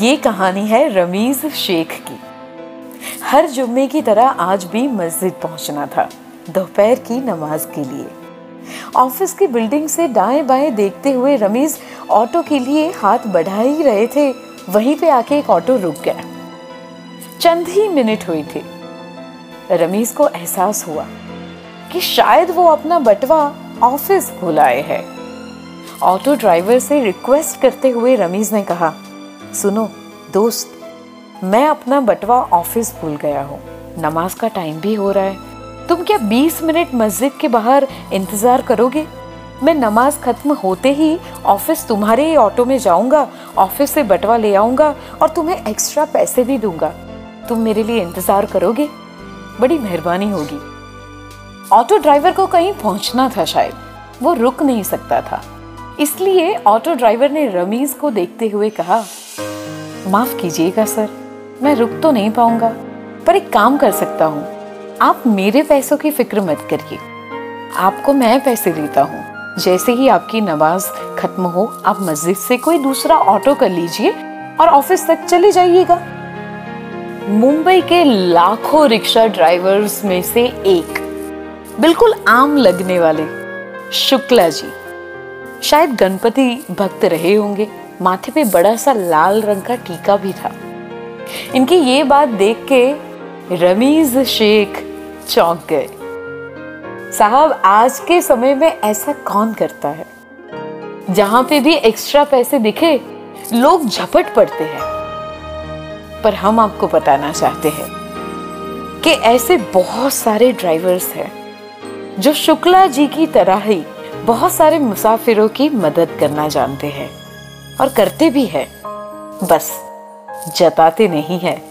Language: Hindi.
ये कहानी है रमीज शेख की। हर जुम्मे की तरह आज भी मस्जिद पहुँचना था, दोपहर की नमाज़ के लिए। ऑफ़िस की बिल्डिंग से दाएँ बाएँ देखते हुए रमीज ऑटो के लिए हाथ बढ़ा ही रहे थे, वहीं पे आके एक ऑटो रुक गया। चंद ही मिनट हुई थी। रमीज को एहसास हुआ कि शायद वो अपना बटवा ऑफ़िस भुलाए है। ऑटो ड्राइवर से रिक्वेस्ट करते हुए रमीज ने कहा सुनो, दोस्त, मैं अपना बटवा ऑफ़िस भूल गया हूँ। नमाज़ का टाइम भी हो रहा है। तुम क्या 20 मिनट मस्जिद के बाहर इंतज़ार करोगे? मैं नमाज़ खत्म होते ही ऑफ़िस तुम्हारे ही ऑटो में जाऊँगा, ऑफ़िस से बटवा ले आऊँगा और तुम्हें एक्स्ट्रा पैसे भी दूँगा। तुम मेरे लिए इंतज़ार करोगे? बड़ी मेहरबानी होगी। ऑटो ड्राइवर को कहीं पहुँचना था शायद। वो रुक नहीं सकता था। इसलिए ऑटो ड्राइवर ने रमीज को देखते हुए कहा, माफ़ कीजिएगा, सर, मैं रुक तो नहीं पाऊँगा, पर एक काम कर सकता हूँ। आप मेरे पैसों की फ़िक्र मत करिए। आपको मैं पैसे देता हूँ। जैसे ही आपकी नमाज़ खत्म हो, आप मस्जिद से कोई दूसरा ऑटो कर लीजिए और ऑफ़िस तक चले जाइएगा। मुंबई के लाखों रिक्शा ड्राइवर्स में से एक, बिल्कुल आम लगने वाले, शुक्ला जी शायद गणपति भक्त रहे होंगे। माथे पे बड़ा सा लाल रंग का टीका भी था। इनकी ये बात देख के रमीज शेख चौंक गए। साहब, आज के समय में ऐसा कौन करता है? जहाँ पे भी एक्स्ट्रा पैसे दिखे, लोग झपट पड़ते हैं। पर हम आपको बताना चाहते हैं कि ऐसे बहुत सारे ड्राइवर्स हैं, जो शुक्ला जी की तरह ही बहुत सारे मुसाफिरों की मदद करना जानते हैं और करते भी हैं। बस, जताते नहीं है।